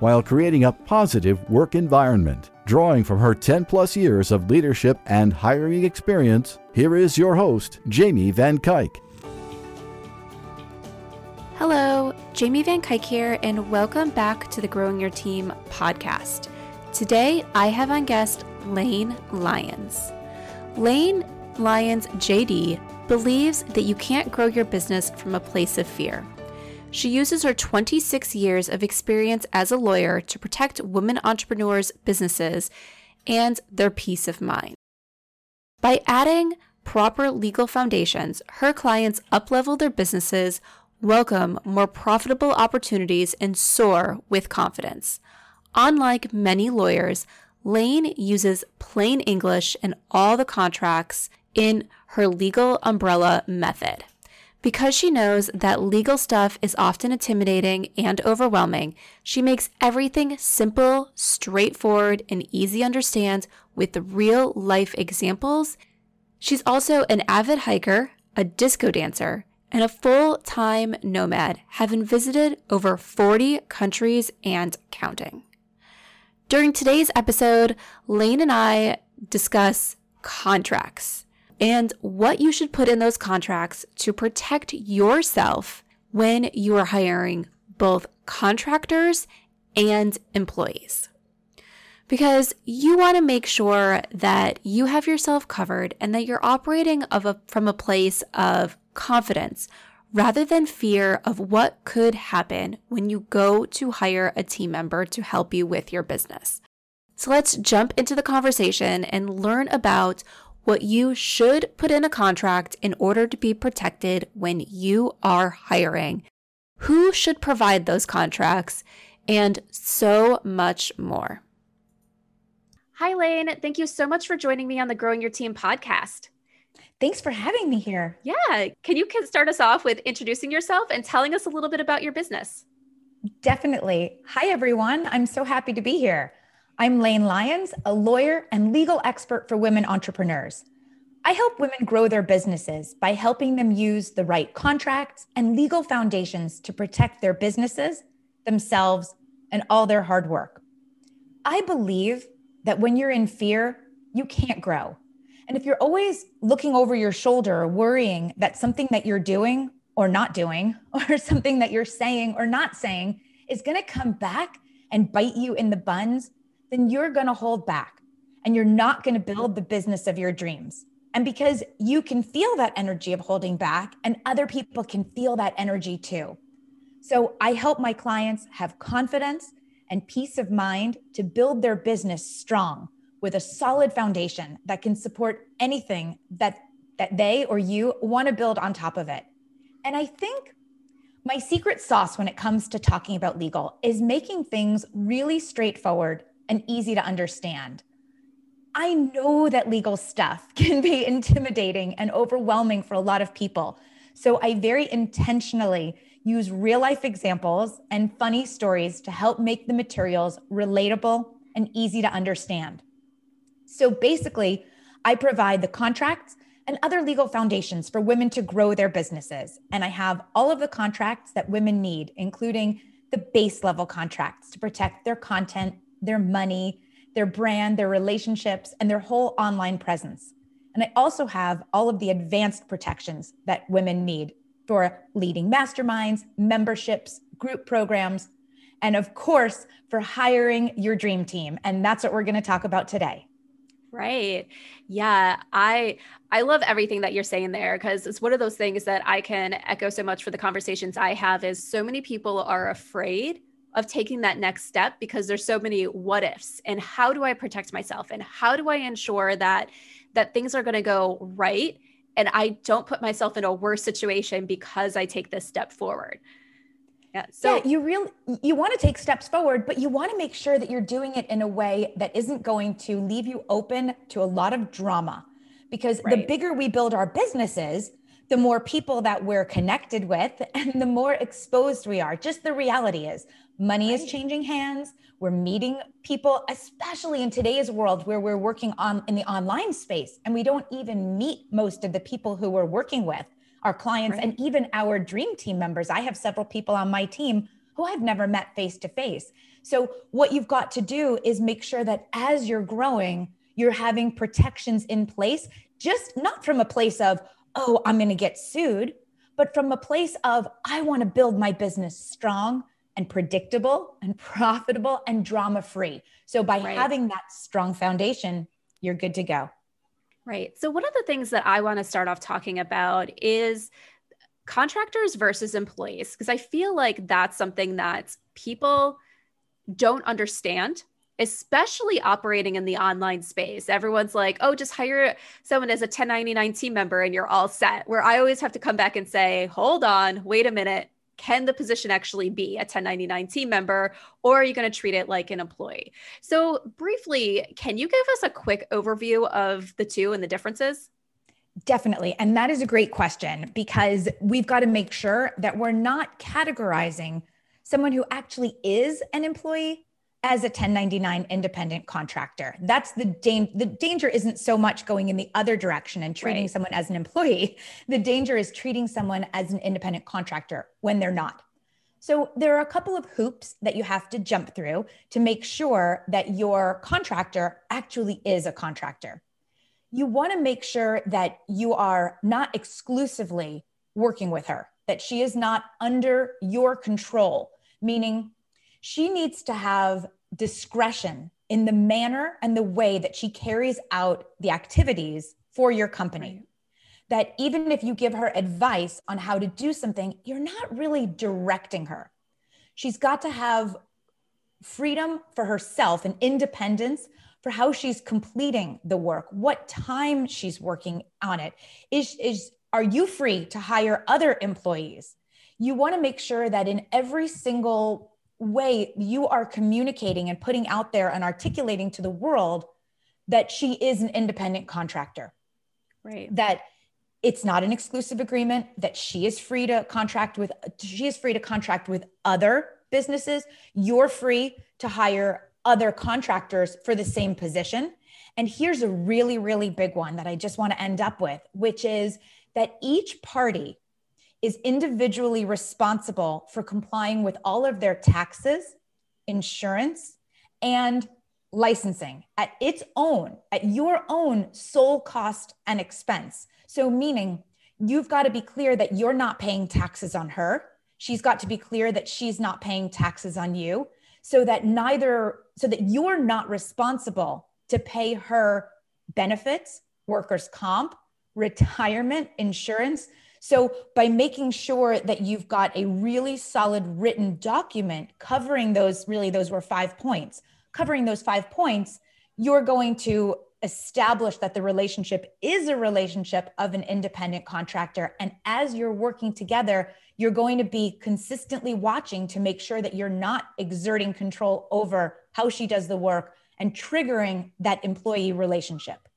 while creating a positive work environment. Drawing from her 10 plus years of leadership and hiring experience, here is your host, Jamie Van Kuyk. Hello, Jamie Van Kuyk here, and welcome back to the Growing Your Team podcast. Today, I have on guest Layne Lyons. Layne Lyons JD believes that you can't grow your business from a place of fear. She uses her 26 years of experience as a lawyer to protect women entrepreneurs' businesses and their peace of mind. By adding proper legal foundations, her clients uplevel their businesses, welcome more profitable opportunities, and soar with confidence. Unlike many lawyers, Layne uses plain English in all the contracts in her legal umbrella method. Because she knows that legal stuff is often intimidating and overwhelming, she makes everything simple, straightforward, and easy to understand with real life examples. She's also an avid hiker, a disco dancer, and a full time nomad, having visited over 40 countries and counting. During today's episode, Layne and I discuss contracts and what you should put in those contracts to protect yourself when you are hiring both contractors and employees. Because you want to make sure that you have yourself covered and that you're operating of a, from a place of confidence rather than fear of what could happen when you go to hire a team member to help you with your business. So let's jump into the conversation and learn about what you should put in a contract in order to be protected when you are hiring, who should provide those contracts, and so much more. Hi, Layne. Thank you so much for joining me on the Growing Your Team podcast. Thanks for having me here. Yeah. Can you start us off with introducing yourself and telling us a little bit about your business? Definitely. Hi, everyone. I'm so happy to be here. I'm Layne Lyons, a lawyer and legal expert for women entrepreneurs. I help women grow their businesses by helping them use the right contracts and legal foundations to protect their businesses, themselves, and all their hard work. I believe that when you're in fear, you can't grow. And if you're always looking over your shoulder, worrying that something that you're doing or not doing, or something that you're saying or not saying is going to come back and bite you in the buns, then you're going to hold back and you're not going to build the business of your dreams. And because you can feel that energy of holding back, and other people can feel that energy too. So I help my clients have confidence and peace of mind to build their business strong with a solid foundation that can support anything that, that they or you want to build on top of it. And I think my secret sauce when it comes to talking about legal is making things really straightforward and easy to understand. I know that legal stuff can be intimidating and overwhelming for a lot of people. So I very intentionally use real life examples and funny stories to help make the materials relatable and easy to understand. So basically, I provide the contracts and other legal foundations for women to grow their businesses. And I have all of the contracts that women need, including the base level contracts to protect their content their money, their brand, their relationships, and their whole online presence. And I also have all of the advanced protections that women need for leading masterminds, memberships, group programs, and of course, for hiring your dream team. And that's what we're going to talk about today. Right. Yeah, I I love everything that you're saying there because it's one of those things that I can echo so much for the conversations I have is so many people are afraid of taking that next step because there's so many what ifs and how do i protect myself and how do i ensure that that things are going to go right and i don't put myself in a worse situation because i take this step forward Yeah. So yeah, you really you want to take steps forward, but you want to make sure that you're doing it in a way that isn't going to leave you open to a lot of drama. Because right. the bigger we build our businesses, the more people that we're connected with and the more exposed we are. Just the reality is money is changing hands. We're meeting people, especially in today's world where we're working on in the online space and we don't even meet most of the people who we're working with our clients right. and even our dream team members. I have several people on my team who I've never met face to face. So, what you've got to do is make sure that as you're growing, you're having protections in place, just not from a place of, oh, I'm going to get sued, but from a place of, I want to build my business strong and predictable and profitable and drama free. So, by right. having that strong foundation, you're good to go. Right. So, one of the things that I want to start off talking about is contractors versus employees, because I feel like that's something that people don't understand, especially operating in the online space. Everyone's like, oh, just hire someone as a 1099 team member and you're all set. Where I always have to come back and say, hold on, wait a minute can the position actually be a 1099 team member or are you going to treat it like an employee so briefly can you give us a quick overview of the two and the differences Definitely. And that is a great question because we've got to make sure that we're not categorizing someone who actually is an employee as a 1099 independent contractor. That's the danger. The danger isn't so much going in the other direction and treating right. someone as an employee. The danger is treating someone as an independent contractor when they're not. So there are a couple of hoops that you have to jump through to make sure that your contractor actually is a contractor. You want to make sure that you are not exclusively working with her, that she is not under your control, meaning she needs to have discretion in the manner and the way that she carries out the activities for your company. Right. That even if you give her advice on how to do something, you're not really directing her. She's got to have freedom for herself and independence for how she's completing the work, what time she's working on it. Is, is are you free to hire other employees? You want to make sure that in every single way you are communicating and putting out there and articulating to the world that she is an independent contractor. Right. That it's not an exclusive agreement that she is free to contract with she is free to contract with other businesses you're free to hire other contractors for the same position and here's a really really big one that i just want to end up with which is that each party is individually responsible for complying with all of their taxes, insurance, and licensing at its own, at your own sole cost and expense. So, meaning you've got to be clear that you're not paying taxes on her. She's got to be clear that she's not paying taxes on you so that neither, so that you're not responsible to pay her benefits, workers' comp, retirement, insurance. So, by making sure that you've got a really solid written document covering those, really, those were five points, covering those five points, you're going to establish that the relationship is a relationship of an independent contractor. And as you're working together, you're going to be consistently watching to make sure that you're not exerting control over how she does the work and triggering that employee relationship.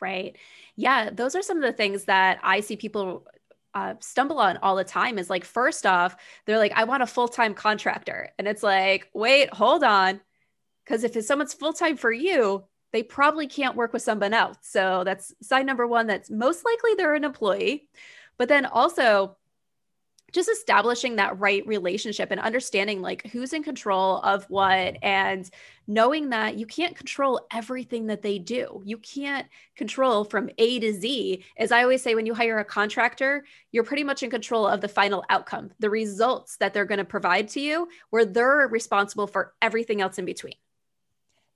Right. Yeah. Those are some of the things that I see people uh, stumble on all the time is like, first off, they're like, I want a full time contractor. And it's like, wait, hold on. Because if someone's full time for you, they probably can't work with someone else. So that's side number one. That's most likely they're an employee. But then also, just establishing that right relationship and understanding like who's in control of what and knowing that you can't control everything that they do. You can't control from A to Z. As I always say, when you hire a contractor, you're pretty much in control of the final outcome, the results that they're going to provide to you, where they're responsible for everything else in between.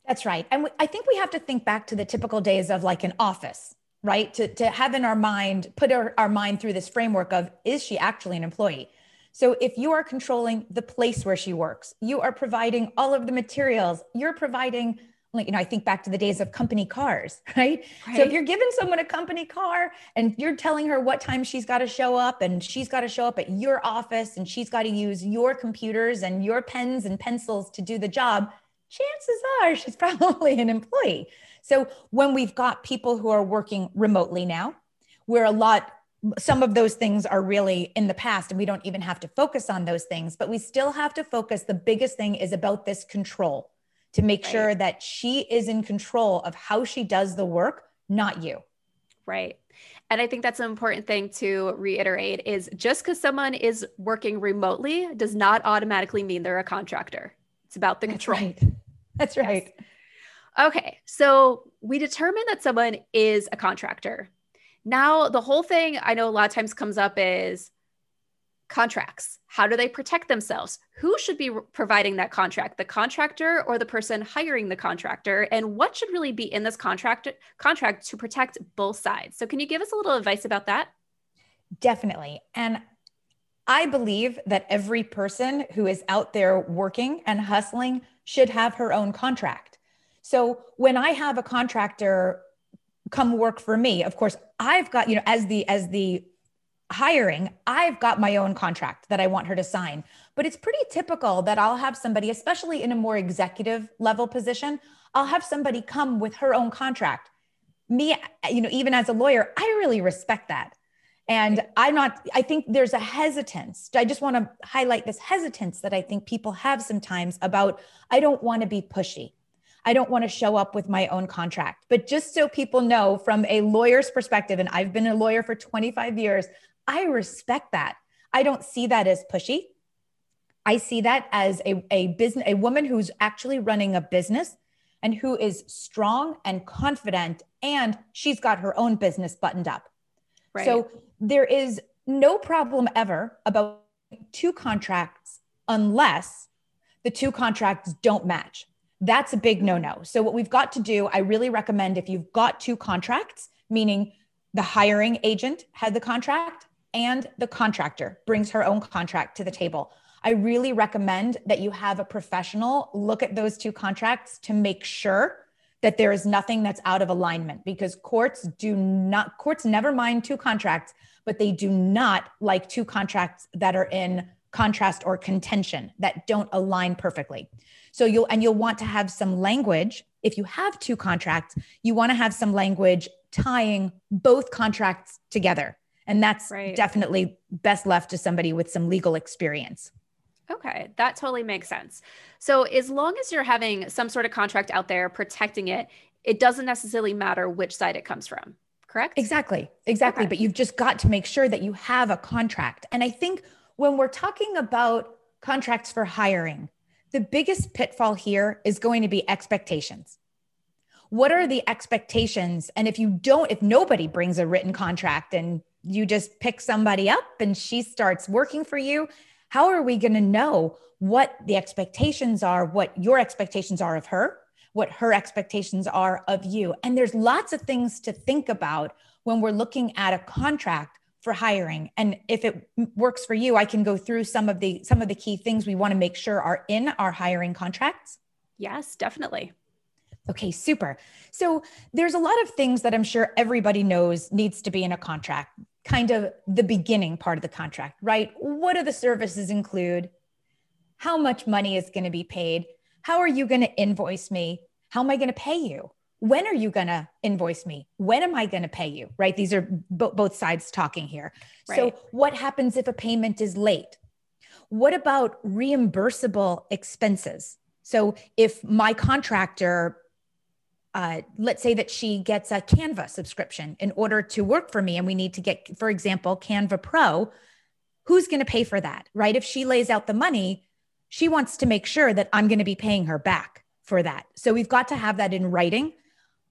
That's right. And I think we have to think back to the typical days of like an office right? To, to have in our mind, put our, our mind through this framework of is she actually an employee? So if you are controlling the place where she works, you are providing all of the materials, you're providing like you know i think back to the days of company cars right? right? so if you're giving someone a company car and you're telling her what time she's got to show up and she's got to show up at your office and she's got to use your computers and your pens and pencils to do the job chances are she's probably an employee so when we've got people who are working remotely now where a lot some of those things are really in the past and we don't even have to focus on those things but we still have to focus the biggest thing is about this control to make right. sure that she is in control of how she does the work, not you. Right. And I think that's an important thing to reiterate is just because someone is working remotely does not automatically mean they're a contractor. It's about the control. That's right. That's right. Yes. Okay. So we determine that someone is a contractor. Now, the whole thing I know a lot of times comes up is contracts. How do they protect themselves? Who should be providing that contract, the contractor or the person hiring the contractor? And what should really be in this contract contract to protect both sides? So can you give us a little advice about that? Definitely. And I believe that every person who is out there working and hustling should have her own contract. So when I have a contractor come work for me, of course, I've got, you know, as the as the hiring, I've got my own contract that I want her to sign. But it's pretty typical that I'll have somebody, especially in a more executive level position, I'll have somebody come with her own contract. Me, you know, even as a lawyer, I really respect that. And I'm not, I think there's a hesitance. I just want to highlight this hesitance that I think people have sometimes about, I don't want to be pushy. I don't want to show up with my own contract. But just so people know from a lawyer's perspective, and I've been a lawyer for 25 years, I respect that. I don't see that as pushy. I see that as a, a business, a woman who's actually running a business and who is strong and confident, and she's got her own business buttoned up. Right. So there is no problem ever about two contracts unless the two contracts don't match. That's a big mm-hmm. no no. So, what we've got to do, I really recommend if you've got two contracts, meaning the hiring agent had the contract and the contractor brings her own contract to the table. I really recommend that you have a professional look at those two contracts to make sure that there is nothing that's out of alignment because courts do not courts never mind two contracts but they do not like two contracts that are in contrast or contention that don't align perfectly. So you'll and you'll want to have some language if you have two contracts, you want to have some language tying both contracts together. And that's right. definitely best left to somebody with some legal experience. Okay, that totally makes sense. So, as long as you're having some sort of contract out there protecting it, it doesn't necessarily matter which side it comes from, correct? Exactly, exactly. Okay. But you've just got to make sure that you have a contract. And I think when we're talking about contracts for hiring, the biggest pitfall here is going to be expectations. What are the expectations? And if you don't, if nobody brings a written contract and you just pick somebody up and she starts working for you how are we going to know what the expectations are what your expectations are of her what her expectations are of you and there's lots of things to think about when we're looking at a contract for hiring and if it works for you i can go through some of the some of the key things we want to make sure are in our hiring contracts yes definitely Okay, super. So there's a lot of things that I'm sure everybody knows needs to be in a contract kind of the beginning part of the contract, right? What do the services include? How much money is going to be paid? How are you going to invoice me? How am I going to pay you? When are you going to invoice me? When am I going to pay you? Right? These are b- both sides talking here. Right. So, what happens if a payment is late? What about reimbursable expenses? So, if my contractor uh, let's say that she gets a Canva subscription in order to work for me, and we need to get, for example, Canva Pro. Who's going to pay for that, right? If she lays out the money, she wants to make sure that I'm going to be paying her back for that. So we've got to have that in writing.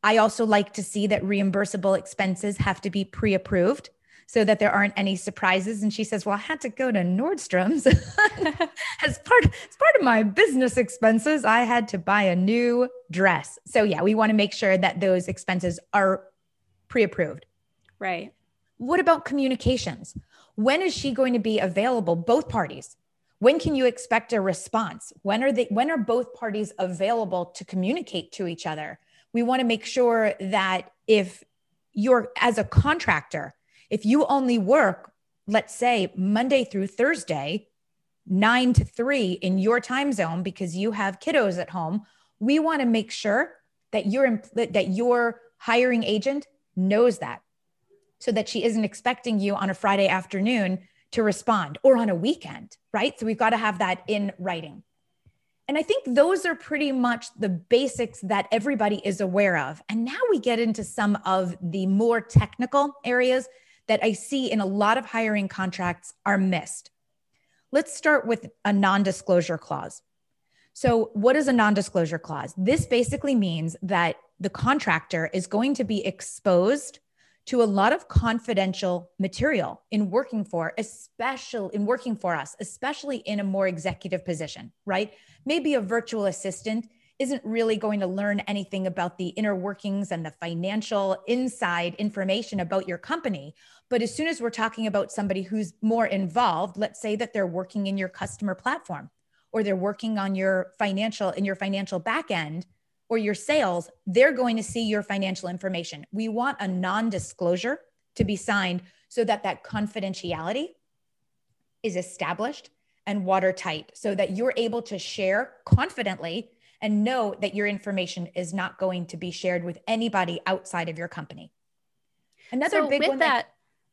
I also like to see that reimbursable expenses have to be pre approved so that there aren't any surprises. And she says, Well, I had to go to Nordstrom's as part as part of my business expenses. I had to buy a new dress. So yeah, we want to make sure that those expenses are pre-approved. Right. What about communications? When is she going to be available? Both parties. When can you expect a response? When are they when are both parties available to communicate to each other? We want to make sure that if you're as a contractor if you only work let's say monday through thursday 9 to 3 in your time zone because you have kiddos at home we want to make sure that your that your hiring agent knows that so that she isn't expecting you on a Friday afternoon to respond or on a weekend, right? So we've got to have that in writing. And I think those are pretty much the basics that everybody is aware of. And now we get into some of the more technical areas that I see in a lot of hiring contracts are missed. Let's start with a non disclosure clause. So, what is a non disclosure clause? This basically means that the contractor is going to be exposed to a lot of confidential material in working for, especially in working for us, especially in a more executive position, right? Maybe a virtual assistant isn't really going to learn anything about the inner workings and the financial inside information about your company. But as soon as we're talking about somebody who's more involved, let's say that they're working in your customer platform or they're working on your financial in your financial back end, or your sales, they're going to see your financial information. We want a non disclosure to be signed so that that confidentiality is established and watertight so that you're able to share confidently and know that your information is not going to be shared with anybody outside of your company. Another so big with one that,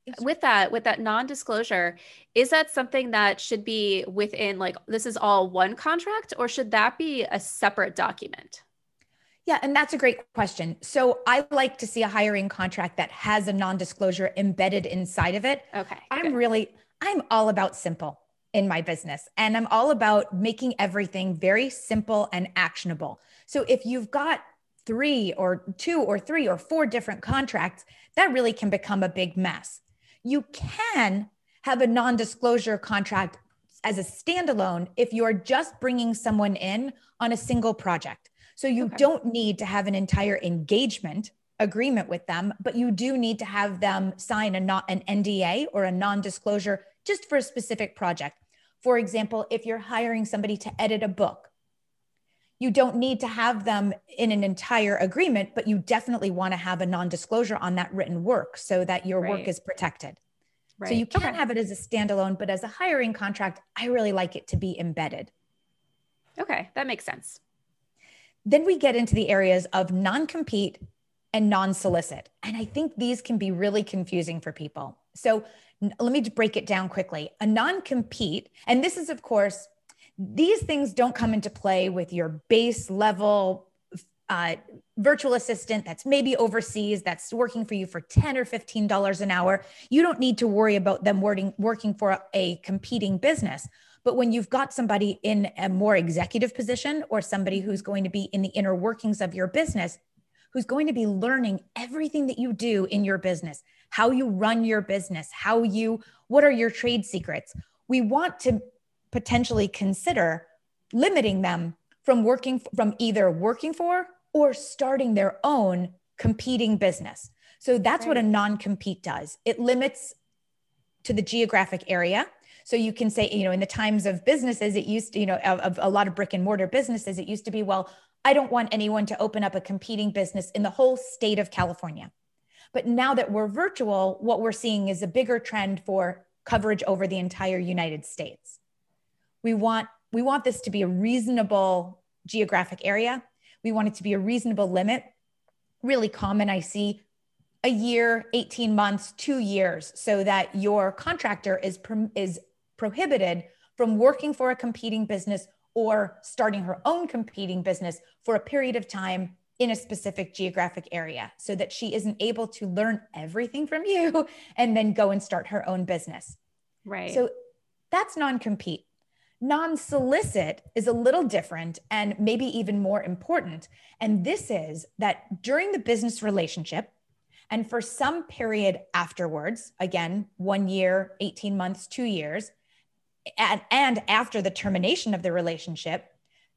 that with that with that non-disclosure is that something that should be within like this is all one contract or should that be a separate document yeah, and that's a great question. So I like to see a hiring contract that has a non-disclosure embedded inside of it. Okay. I'm good. really I'm all about simple in my business and I'm all about making everything very simple and actionable. So if you've got 3 or 2 or 3 or 4 different contracts, that really can become a big mess. You can have a non-disclosure contract as a standalone if you're just bringing someone in on a single project. So you okay. don't need to have an entire engagement agreement with them, but you do need to have them sign a not an NDA or a non-disclosure just for a specific project. For example, if you're hiring somebody to edit a book, you don't need to have them in an entire agreement, but you definitely want to have a non-disclosure on that written work so that your right. work is protected. Right. So you can't okay. have it as a standalone, but as a hiring contract, I really like it to be embedded. Okay, that makes sense. Then we get into the areas of non compete and non solicit. And I think these can be really confusing for people. So let me just break it down quickly. A non compete, and this is, of course, these things don't come into play with your base level uh, virtual assistant that's maybe overseas that's working for you for 10 or 15 dollars an hour you don't need to worry about them working working for a competing business but when you've got somebody in a more executive position or somebody who's going to be in the inner workings of your business, who's going to be learning everything that you do in your business, how you run your business, how you, what are your trade secrets, we want to potentially consider limiting them from working from either working for or starting their own competing business. So that's right. what a non compete does. It limits to the geographic area so you can say, you know, in the times of businesses, it used to, you know, of, a lot of brick and mortar businesses, it used to be, well, I don't want anyone to open up a competing business in the whole state of California. But now that we're virtual, what we're seeing is a bigger trend for coverage over the entire United States. We want we want this to be a reasonable geographic area. We want it to be a reasonable limit. Really common I see a year, 18 months, 2 years so that your contractor is is prohibited from working for a competing business or starting her own competing business for a period of time in a specific geographic area so that she isn't able to learn everything from you and then go and start her own business. Right. So that's non compete. Non solicit is a little different and maybe even more important. And this is that during the business relationship, and for some period afterwards, again, one year, 18 months, two years, and, and after the termination of the relationship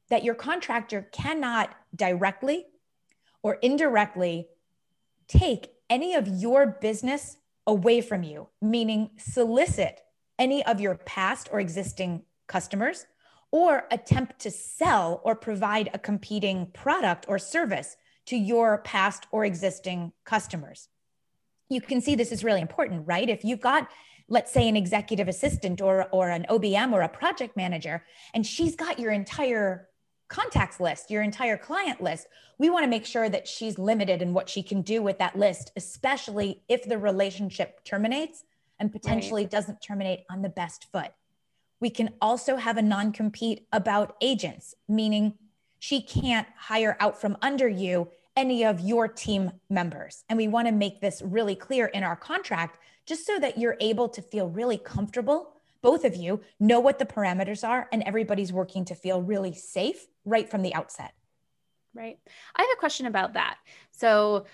that your contractor cannot directly or indirectly take any of your business away from you, meaning solicit any of your past or existing customers or attempt to sell or provide a competing product or service to your past or existing customers. You can see this is really important, right? If you've got let's say an executive assistant or or an OBM or a project manager and she's got your entire contacts list, your entire client list, we want to make sure that she's limited in what she can do with that list, especially if the relationship terminates and potentially right. doesn't terminate on the best foot. We can also have a non compete about agents, meaning she can't hire out from under you any of your team members. And we want to make this really clear in our contract just so that you're able to feel really comfortable. Both of you know what the parameters are, and everybody's working to feel really safe right from the outset. Right. I have a question about that. So,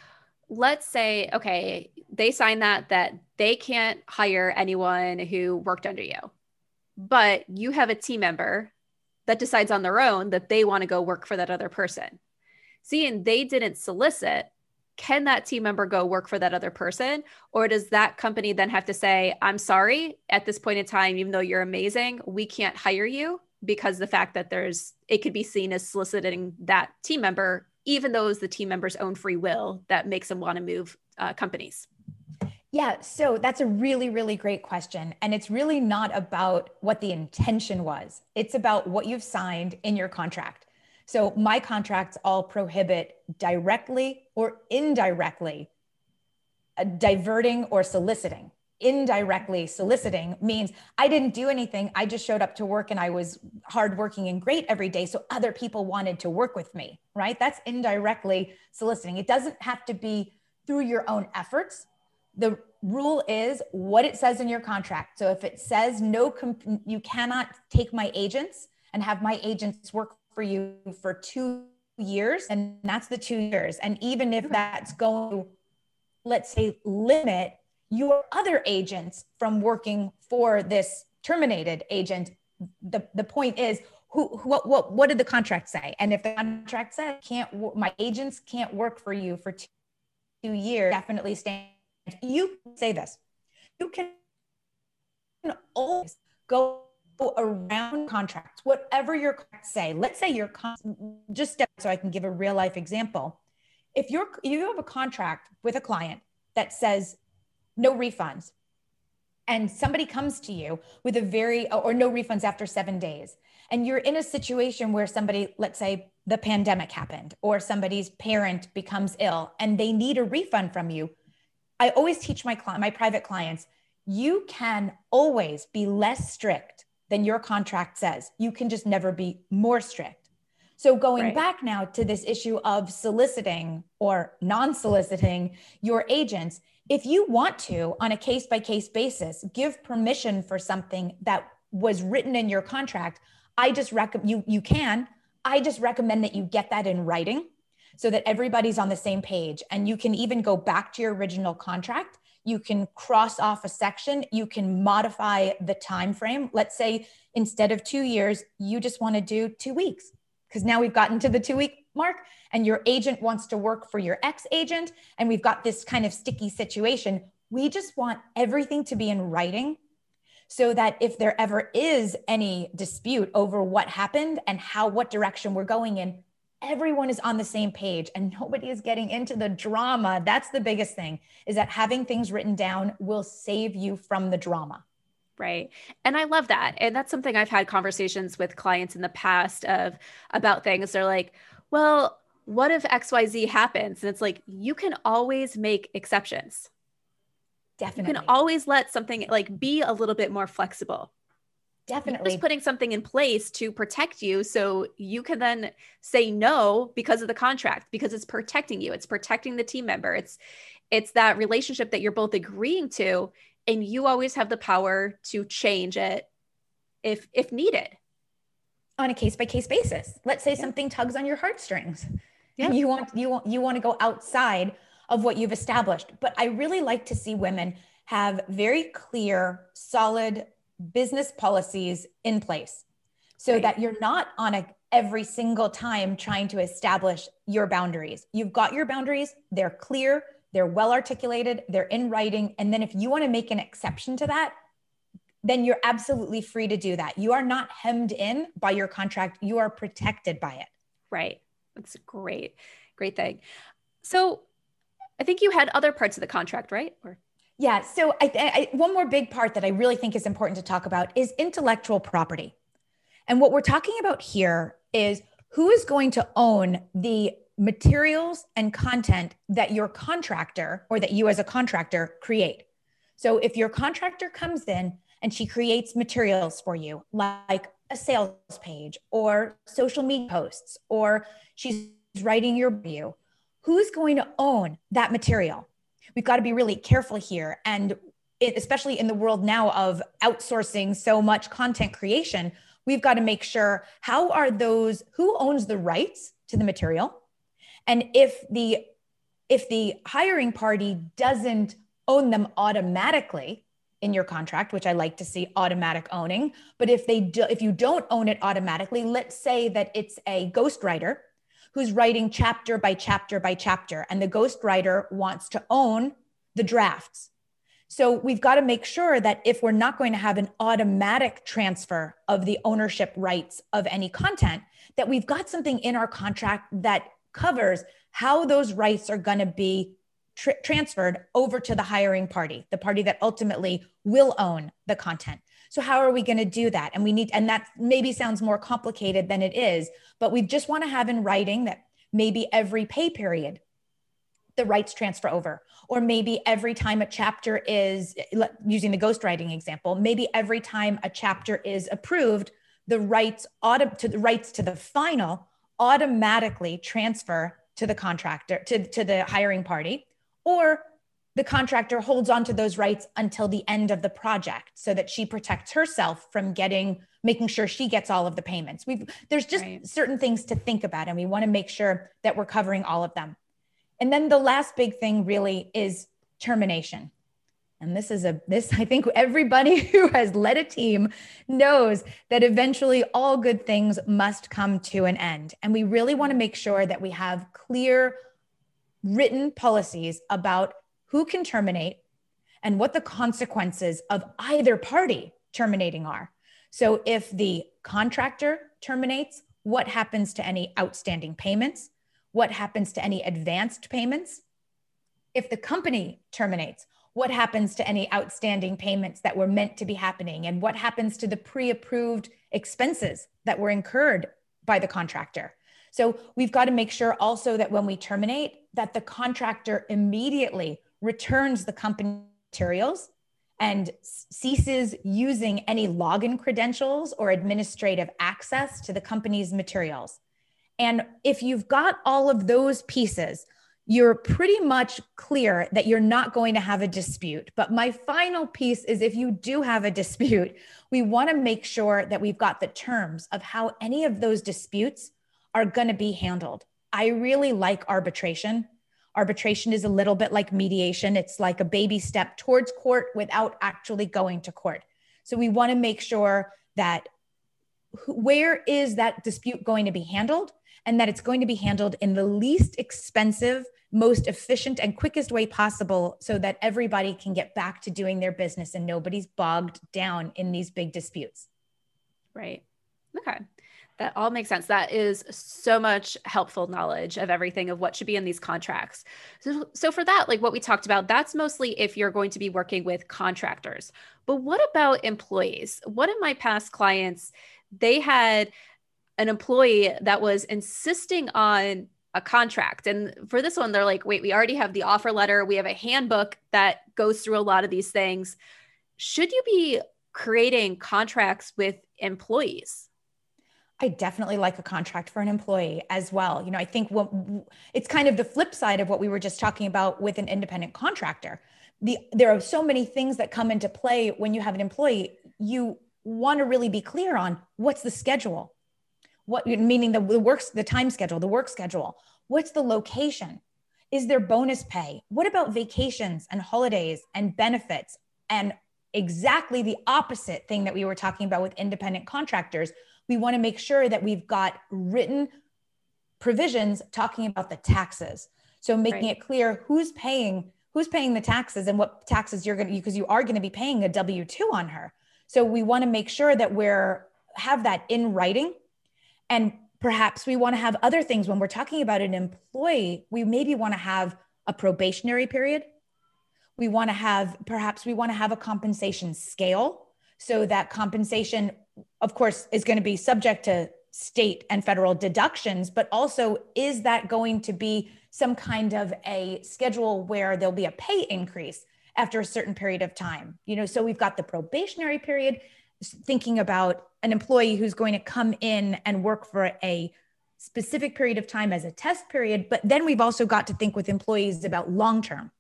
let's say okay they sign that that they can't hire anyone who worked under you but you have a team member that decides on their own that they want to go work for that other person seeing they didn't solicit can that team member go work for that other person or does that company then have to say i'm sorry at this point in time even though you're amazing we can't hire you because the fact that there's it could be seen as soliciting that team member even though it's the team member's own free will that makes them want to move uh, companies? Yeah, so that's a really, really great question. And it's really not about what the intention was, it's about what you've signed in your contract. So my contracts all prohibit directly or indirectly uh, diverting or soliciting indirectly soliciting means I didn't do anything. I just showed up to work and I was hardworking and great every day. So other people wanted to work with me, right? That's indirectly soliciting. It doesn't have to be through your own efforts. The rule is what it says in your contract. So if it says no, comp- you cannot take my agents and have my agents work for you for two years, and that's the two years. And even if that's going, let's say, limit your other agents from working for this terminated agent. The, the point is, who, what, what, what did the contract say? And if the contract said can't, my agents can't work for you for two, two years, definitely stand. You say this, you can always go around contracts, whatever your contracts say. Let's say your con- just step so I can give a real life example. If you're you have a contract with a client that says no refunds. And somebody comes to you with a very, or no refunds after seven days. And you're in a situation where somebody, let's say the pandemic happened, or somebody's parent becomes ill and they need a refund from you. I always teach my client, my private clients, you can always be less strict than your contract says. You can just never be more strict. So going right. back now to this issue of soliciting or non-soliciting your agents, if you want to, on a case by case basis, give permission for something that was written in your contract, I just recommend you, you can. I just recommend that you get that in writing so that everybody's on the same page. And you can even go back to your original contract. You can cross off a section. You can modify the time frame. Let's say instead of two years, you just want to do two weeks because now we've gotten to the two week mark and your agent wants to work for your ex agent and we've got this kind of sticky situation we just want everything to be in writing so that if there ever is any dispute over what happened and how what direction we're going in everyone is on the same page and nobody is getting into the drama that's the biggest thing is that having things written down will save you from the drama Right. And I love that. And that's something I've had conversations with clients in the past of about things. They're like, well, what if XYZ happens? And it's like, you can always make exceptions. Definitely. You can always let something like be a little bit more flexible. Definitely. Just putting something in place to protect you so you can then say no because of the contract because it's protecting you. It's protecting the team member. It's it's that relationship that you're both agreeing to and you always have the power to change it if if needed on a case by case basis let's say yeah. something tugs on your heartstrings yeah. and you want you want you want to go outside of what you've established but i really like to see women have very clear solid business policies in place so right. that you're not on a every single time trying to establish your boundaries you've got your boundaries they're clear they're well articulated, they're in writing. And then if you want to make an exception to that, then you're absolutely free to do that. You are not hemmed in by your contract, you are protected by it. Right. That's great. Great thing. So I think you had other parts of the contract, right? Or yeah. So I, I, one more big part that I really think is important to talk about is intellectual property. And what we're talking about here is who is going to own the materials and content that your contractor or that you as a contractor create. So if your contractor comes in and she creates materials for you, like a sales page or social media posts, or she's writing your review, who's going to own that material? We've got to be really careful here. And it, especially in the world now of outsourcing so much content creation, we've got to make sure how are those, who owns the rights to the material? And if the if the hiring party doesn't own them automatically in your contract, which I like to see automatic owning, but if they do, if you don't own it automatically, let's say that it's a ghostwriter who's writing chapter by chapter by chapter, and the ghostwriter wants to own the drafts. So we've got to make sure that if we're not going to have an automatic transfer of the ownership rights of any content, that we've got something in our contract that covers how those rights are going to be tr- transferred over to the hiring party, the party that ultimately will own the content. So how are we going to do that? And we need, and that maybe sounds more complicated than it is, but we just want to have in writing that maybe every pay period, the rights transfer over, or maybe every time a chapter is using the ghostwriting example, maybe every time a chapter is approved, the rights auto, to the rights to the final automatically transfer to the contractor to, to the hiring party or the contractor holds on to those rights until the end of the project so that she protects herself from getting making sure she gets all of the payments. We've there's just right. certain things to think about and we want to make sure that we're covering all of them. And then the last big thing really is termination. And this is a this i think everybody who has led a team knows that eventually all good things must come to an end. And we really want to make sure that we have clear written policies about who can terminate and what the consequences of either party terminating are. So if the contractor terminates what happens to any outstanding payments? What happens to any advanced payments? If the company terminates what happens to any outstanding payments that were meant to be happening? And what happens to the pre-approved expenses that were incurred by the contractor? So we've got to make sure also that when we terminate that the contractor immediately returns the company materials and ceases using any login credentials or administrative access to the company's materials and if you've got all of those pieces you're pretty much clear that you're not going to have a dispute. But my final piece is if you do have a dispute, we want to make sure that we've got the terms of how any of those disputes are going to be handled. I really like arbitration. Arbitration is a little bit like mediation, it's like a baby step towards court without actually going to court. So we want to make sure that where is that dispute going to be handled and that it's going to be handled in the least expensive most efficient and quickest way possible so that everybody can get back to doing their business and nobody's bogged down in these big disputes. Right. Okay. That all makes sense. That is so much helpful knowledge of everything of what should be in these contracts. So, so for that, like what we talked about, that's mostly if you're going to be working with contractors. But what about employees? One of my past clients, they had an employee that was insisting on a contract. And for this one, they're like, wait, we already have the offer letter. We have a handbook that goes through a lot of these things. Should you be creating contracts with employees? I definitely like a contract for an employee as well. You know, I think what it's kind of the flip side of what we were just talking about with an independent contractor. The there are so many things that come into play when you have an employee. You want to really be clear on what's the schedule what meaning the, the works the time schedule the work schedule what's the location is there bonus pay what about vacations and holidays and benefits and exactly the opposite thing that we were talking about with independent contractors we want to make sure that we've got written provisions talking about the taxes. So making right. it clear who's paying who's paying the taxes and what taxes you're going to because you are going to be paying a w2 on her. So we want to make sure that we're have that in writing. And perhaps we want to have other things when we're talking about an employee we maybe want to have a probationary period. We want to have perhaps we want to have a compensation scale so that compensation of course is going to be subject to state and federal deductions but also is that going to be some kind of a schedule where there'll be a pay increase after a certain period of time? You know so we've got the probationary period thinking about an employee who's going to come in and work for a specific period of time as a test period but then we've also got to think with employees about long term.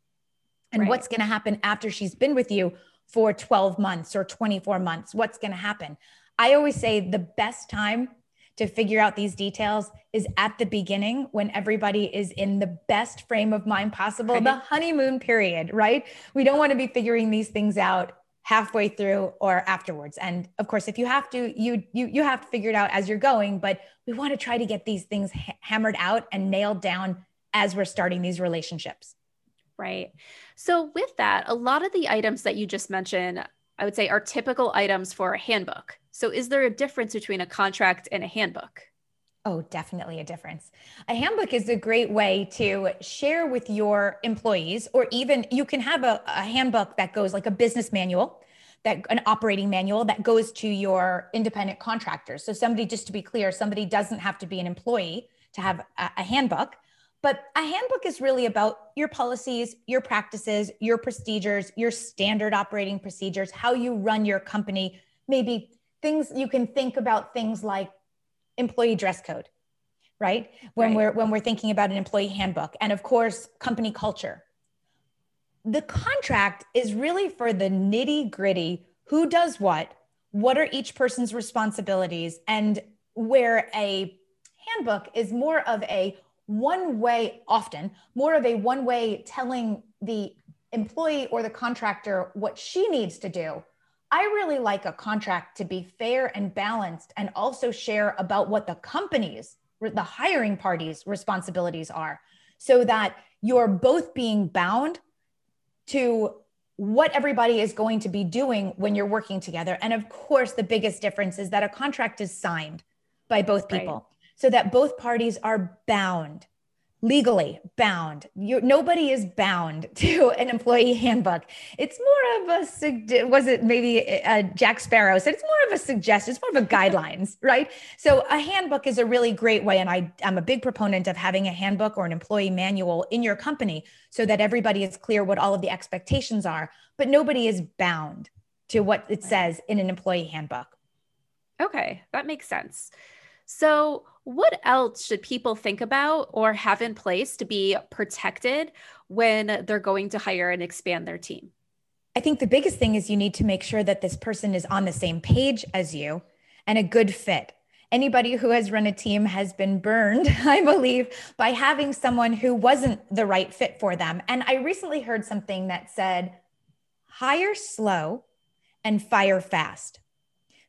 And right. what's going to happen after she's been with you for 12 months or 24 months? What's going to happen i always say the best time to figure out these details is at the beginning when everybody is in the best frame of mind possible right. the honeymoon period right? We don't want to be figuring these things out halfway through or afterwards. And of course if you have to you you you have to figure it out as you're going but we want to try to get these things ha- hammered out and nailed down as we're starting these relationships. Right. So with that a lot of the items that you just mentioned i would say are typical items for a handbook so is there a difference between a contract and a handbook Oh, definitely a difference. A handbook is a great way to share with your employees, or even you can have a, a, handbook that goes like a business manual, that an operating manual that goes to your independent contractors. So somebody, just to be clear, somebody doesn't have to be an employee to have a, a handbook. But a handbook is really about your policies, your practices, your procedures, your standard operating procedures, how you run your company, maybe things you can think about things like employee dress code right when right. we're when we're thinking about an employee handbook and of course company culture the contract is really for the nitty gritty who does what what are each person's responsibilities and where a handbook is more of a one way often more of a one way telling the employee or the contractor what she needs to do I really like a contract to be fair and balanced and also share about what the company's, the hiring party's responsibilities are so that you're both being bound to what everybody is going to be doing when you're working together. And of course, the biggest difference is that a contract is signed by both people right. so that both parties are bound legally bound. you nobody is bound to an employee handbook. It's more of a was it maybe uh, Jack Sparrow said it's more of a suggestion. It's more of a guidelines, right? So a handbook is a really great way, and I am a big proponent of having a handbook or an employee manual in your company so that everybody is clear what all of the expectations are, but nobody is bound to what it says in an employee handbook. Okay, that makes sense. So, what else should people think about or have in place to be protected when they're going to hire and expand their team? I think the biggest thing is you need to make sure that this person is on the same page as you and a good fit. Anybody who has run a team has been burned, I believe, by having someone who wasn't the right fit for them. And I recently heard something that said, hire slow and fire fast,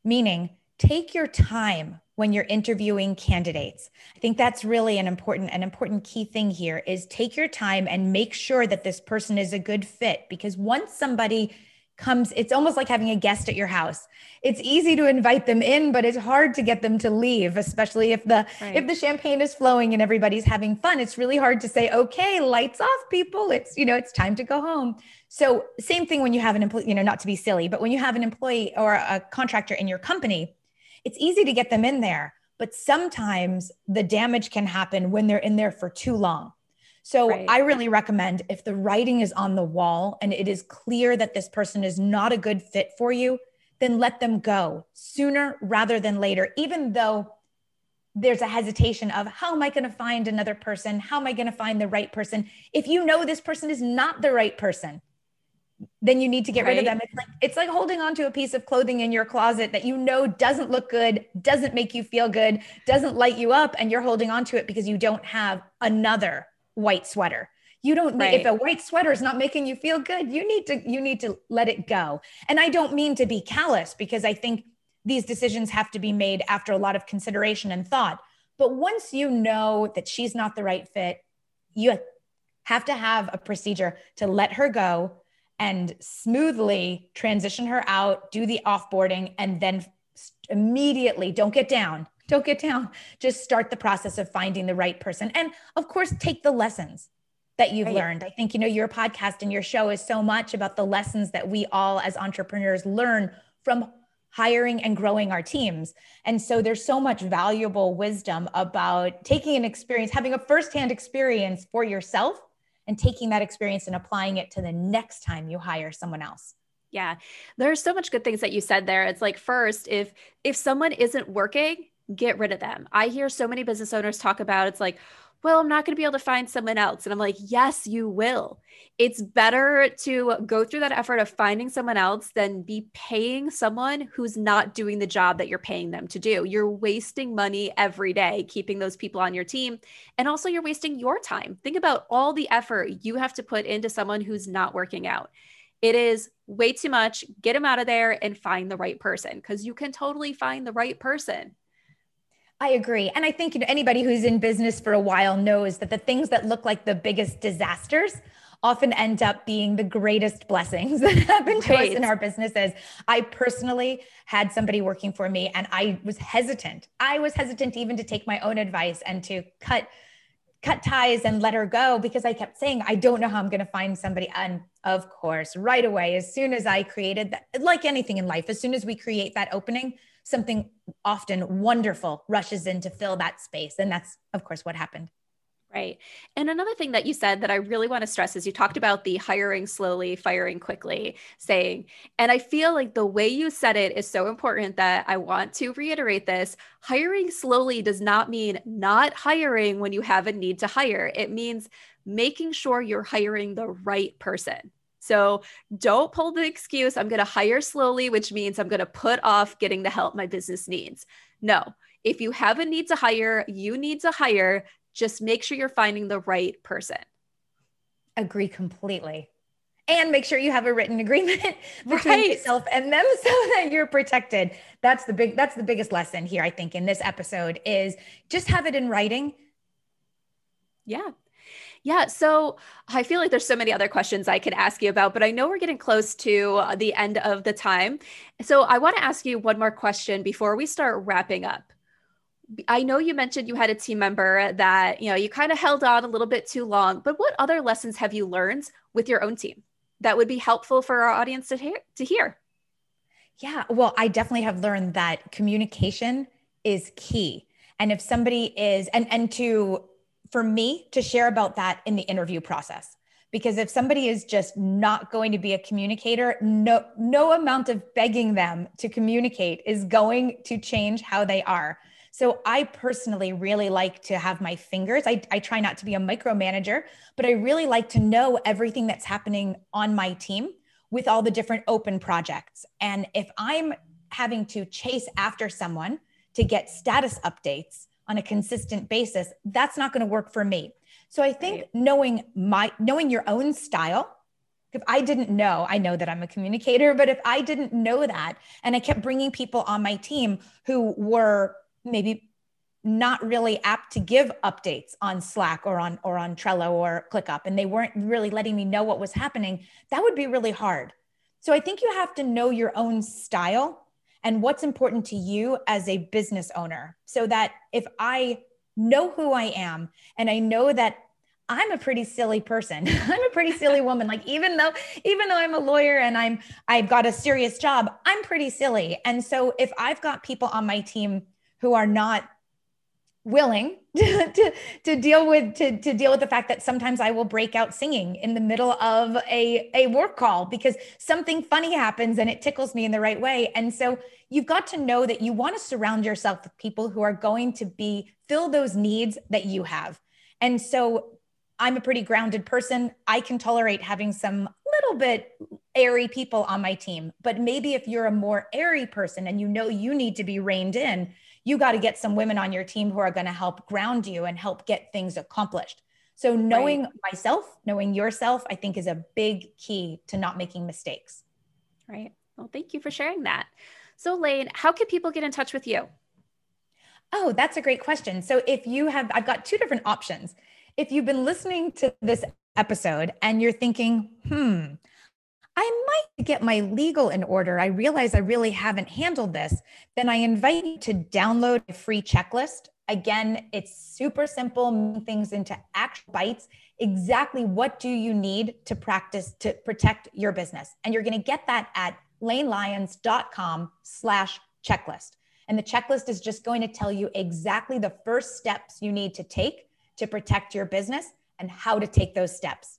meaning take your time when you're interviewing candidates. I think that's really an important an important key thing here is take your time and make sure that this person is a good fit because once somebody comes it's almost like having a guest at your house. It's easy to invite them in but it's hard to get them to leave especially if the right. if the champagne is flowing and everybody's having fun. It's really hard to say okay, lights off people. It's you know, it's time to go home. So same thing when you have an employee, you know, not to be silly, but when you have an employee or a contractor in your company, it's easy to get them in there, but sometimes the damage can happen when they're in there for too long. So right. I really recommend if the writing is on the wall and it is clear that this person is not a good fit for you, then let them go sooner rather than later, even though there's a hesitation of how am I going to find another person? How am I going to find the right person? If you know this person is not the right person, then you need to get right. rid of them. It's like it's like holding on to a piece of clothing in your closet that you know doesn't look good, doesn't make you feel good, doesn't light you up, and you're holding on to it because you don't have another white sweater. You don't need right. if a white sweater is not making you feel good, you need to you need to let it go. And I don't mean to be callous because I think these decisions have to be made after a lot of consideration and thought. But once you know that she's not the right fit, you have to have a procedure to let her go and smoothly transition her out, do the offboarding, and then immediately don't get down. Don't get down. Just start the process of finding the right person. And of course, take the lessons that you've right. learned. I think, you know, your podcast and your show is so much about the lessons that we all as entrepreneurs learn from hiring and growing our teams. And so there's so much valuable wisdom about taking an experience, having a firsthand experience for yourself and taking that experience and applying it to the next time you hire someone else. Yeah. There's so much good things that you said there. It's like first, if if someone isn't working, get rid of them. I hear so many business owners talk about it's like, well, I'm not going to be able to find someone else. And I'm like, yes, you will. It's better to go through that effort of finding someone else than be paying someone who's not doing the job that you're paying them to do. You're wasting money every day keeping those people on your team. And also, you're wasting your time. Think about all the effort you have to put into someone who's not working out. It is way too much. Get them out of there and find the right person because you can totally find the right person. I agree. And I think you know, anybody who's in business for a while knows that the things that look like the biggest disasters often end up being the greatest blessings that happen to right. us in our businesses. I personally had somebody working for me and I was hesitant. I was hesitant even to take my own advice and to cut cut ties and let her go because I kept saying, I don't know how I'm going to find somebody. And of course, right away, as soon as I created that, like anything in life, as soon as we create that opening, something often wonderful rushes in to fill that space. And that's, of course, what happened. Right. And another thing that you said that I really want to stress is you talked about the hiring slowly, firing quickly saying. And I feel like the way you said it is so important that I want to reiterate this. Hiring slowly does not mean not hiring when you have a need to hire, it means making sure you're hiring the right person. So don't pull the excuse, I'm going to hire slowly, which means I'm going to put off getting the help my business needs. No, if you have a need to hire, you need to hire. Just make sure you're finding the right person. Agree completely. And make sure you have a written agreement between right. yourself and them so that you're protected. That's the big that's the biggest lesson here I think in this episode is just have it in writing. Yeah. Yeah. So I feel like there's so many other questions I could ask you about, but I know we're getting close to uh, the end of the time. So I want to ask you one more question before we start wrapping up. I know you mentioned you had a team member that, you know, you kind of held on a little bit too long, but what other lessons have you learned with your own team that would be helpful for our audience to hear? To hear? Yeah, well, I definitely have learned that communication is key. And if somebody is and and to for me to share about that in the interview process. Because if somebody is just not going to be a communicator no no amount of begging them to communicate is going to change how they are. So i personally really like to have my fingers I, I try not to be a micromanager but i really like to know everything that's happening on my team with all the different open projects. And if i'm having to chase after someone to get status updates on a consistent basis, that's not going to work for me. So I think right. knowing my knowing your own style if I didn't know, I know that I'm a communicator, but if I didn't know that and I kept bringing people on my team who were maybe not really apt to give updates on Slack or on or on Trello or ClickUp and they weren't really letting me know what was happening, that would be really hard. So I think you have to know your own style and what's important to you as a business owner so that if I know who I am and I know that I'm a pretty silly person. I'm a pretty silly woman. Like even though even though I'm a lawyer and I'm I've got a serious job, I'm pretty silly. And so if I've got people on my team who are not willing to, to, to, deal with to, to deal with the fact that sometimes I will break out singing in the middle of a, a work call because something funny happens and it tickles me in the right way. And so you've got to know that you want to surround yourself with people who are going to be fill those needs that you have. And so I'm a pretty grounded person. I can tolerate having some little bit airy people on my team. But maybe if you're a more airy person and you know you need to be reined in, you got to get some women on your team who are going to help ground you and help get things accomplished. So knowing right. myself, knowing yourself, I think is a big key to not making mistakes. Right. Well, thank you for sharing that. So Layne, how can people get in touch with you? Oh, that's a great question. So if you have I've got two different options. If you've been listening to this episode and you're thinking, "Hmm, I might get my legal in order. I realize I really haven't handled this. Then I invite you to download a free checklist. Again, it's super simple, things into actual bites. Exactly what do you need to practice to protect your business? And you're going to get that at laynelyons.com slash checklist. And the checklist is just going to tell you exactly the first steps you need to take to protect your business and how to take those steps.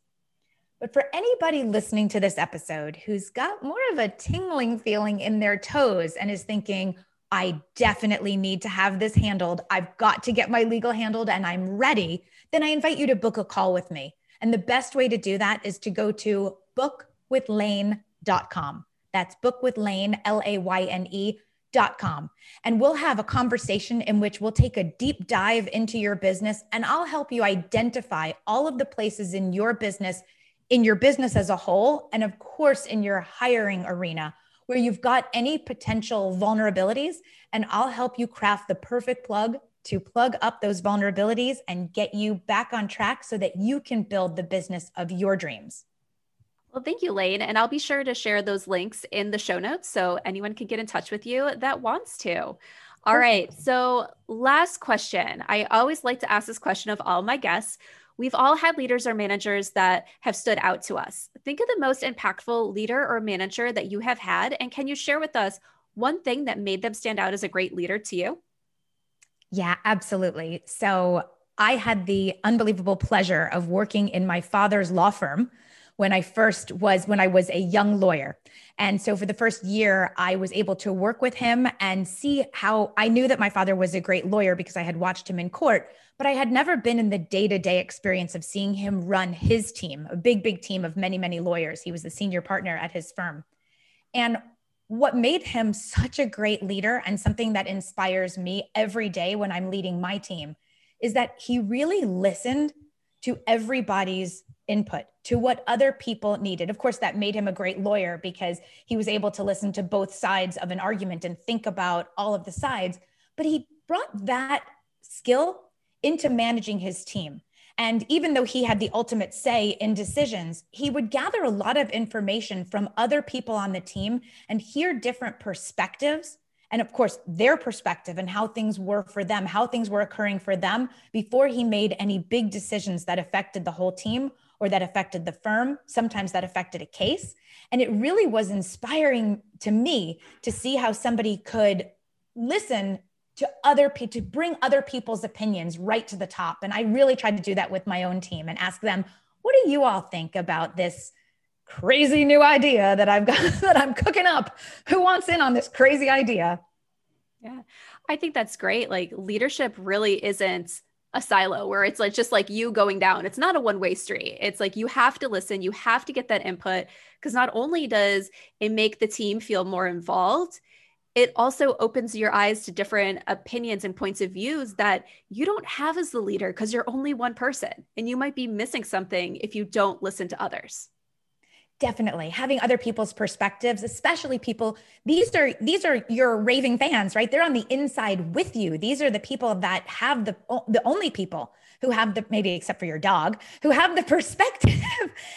But for anybody listening to this episode who's got more of a tingling feeling in their toes and is thinking, I definitely need to have this handled. I've got to get my legal handled and I'm ready. Then I invite you to book a call with me. And the best way to do that is to go to bookwithlayne.com. That's bookwithlayne, L A Y N E dot com and we'll have a conversation in which we'll take a deep dive into your business and I'll help you identify all of the places in your business in your business as a whole, and of course, in your hiring arena, where you've got any potential vulnerabilities. And I'll help you craft the perfect plug to plug up those vulnerabilities and get you back on track so that you can build the business of your dreams. Well, thank you, Layne. And I'll be sure to share those links in the show notes so anyone can get in touch with you that wants to. All right. So, last question. I always like to ask this question of all my guests. We've all had leaders or managers that have stood out to us. Think of the most impactful leader or manager that you have had. And can you share with us one thing that made them stand out as a great leader to you? Yeah, absolutely. So I had the unbelievable pleasure of working in my father's law firm when I first was when I was a young lawyer. And so for the first year, I was able to work with him and see how I knew that my father was a great lawyer because I had watched him in court, but I had never been in the day to day experience of seeing him run his team, a big, big team of many, many lawyers. He was the senior partner at his firm. And what made him such a great leader and something that inspires me every day when I'm leading my team is that he really listened to everybody's input to what other people needed. Of course, that made him a great lawyer because he was able to listen to both sides of an argument and think about all of the sides. But he brought that skill into managing his team. And even though he had the ultimate say in decisions, he would gather a lot of information from other people on the team and hear different perspectives and of course their perspective and how things were for them how things were occurring for them before he made any big decisions that affected the whole team or that affected the firm sometimes that affected a case and it really was inspiring to me to see how somebody could listen to other people to bring other people's opinions right to the top and i really tried to do that with my own team and ask them what do you all think about this crazy new idea that I've got that I'm cooking up. Who wants in on this crazy idea? Yeah. I think that's great. Like leadership really isn't a silo where it's like just like you going down. It's not a one-way street. It's like you have to listen, you have to get that input because not only does it make the team feel more involved, it also opens your eyes to different opinions and points of views that you don't have as the leader because you're only one person and you might be missing something if you don't listen to others definitely. Having other people's perspectives especially people these are these are your raving fans right? They're on the inside with you. These are the people that have the the only people who have the maybe except for your dog who have the perspective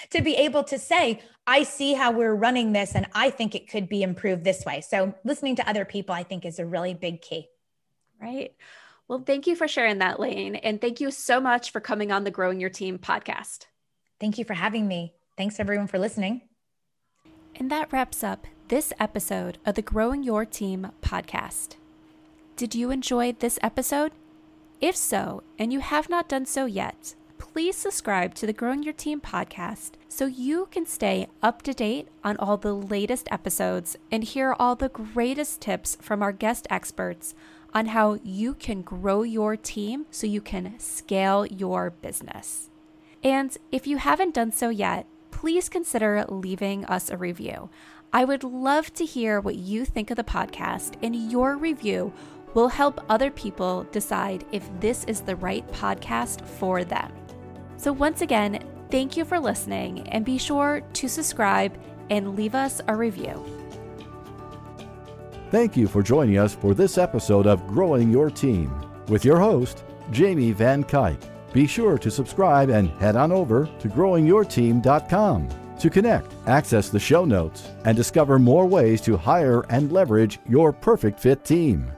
to be able to say i see how we're running this and i think it could be improved this way. So listening to other people i think is a really big key. Right. Well thank you for sharing that Layne and thank you so much for coming on the growing your team podcast. Thank you for having me Thanks everyone for listening. And that wraps up this episode of the Growing Your Team podcast. Did you enjoy this episode? If so, and you have not done so yet, please subscribe to the Growing Your Team podcast so you can stay up to date on all the latest episodes and hear all the greatest tips from our guest experts on how you can grow your team so you can scale your business. And if you haven't done so yet, please consider leaving us a review. I would love to hear what you think of the podcast, and your review will help other people decide if this is the right podcast for them. So, once again, thank you for listening, and be sure to subscribe and leave us a review. Thank you for joining us for this episode of Growing Your Team with your host, Jamie Van Kuyk. Be sure to subscribe and head on over to growingyourteam.com To connect, access the show notes and discover more ways to hire and leverage your perfect fit team.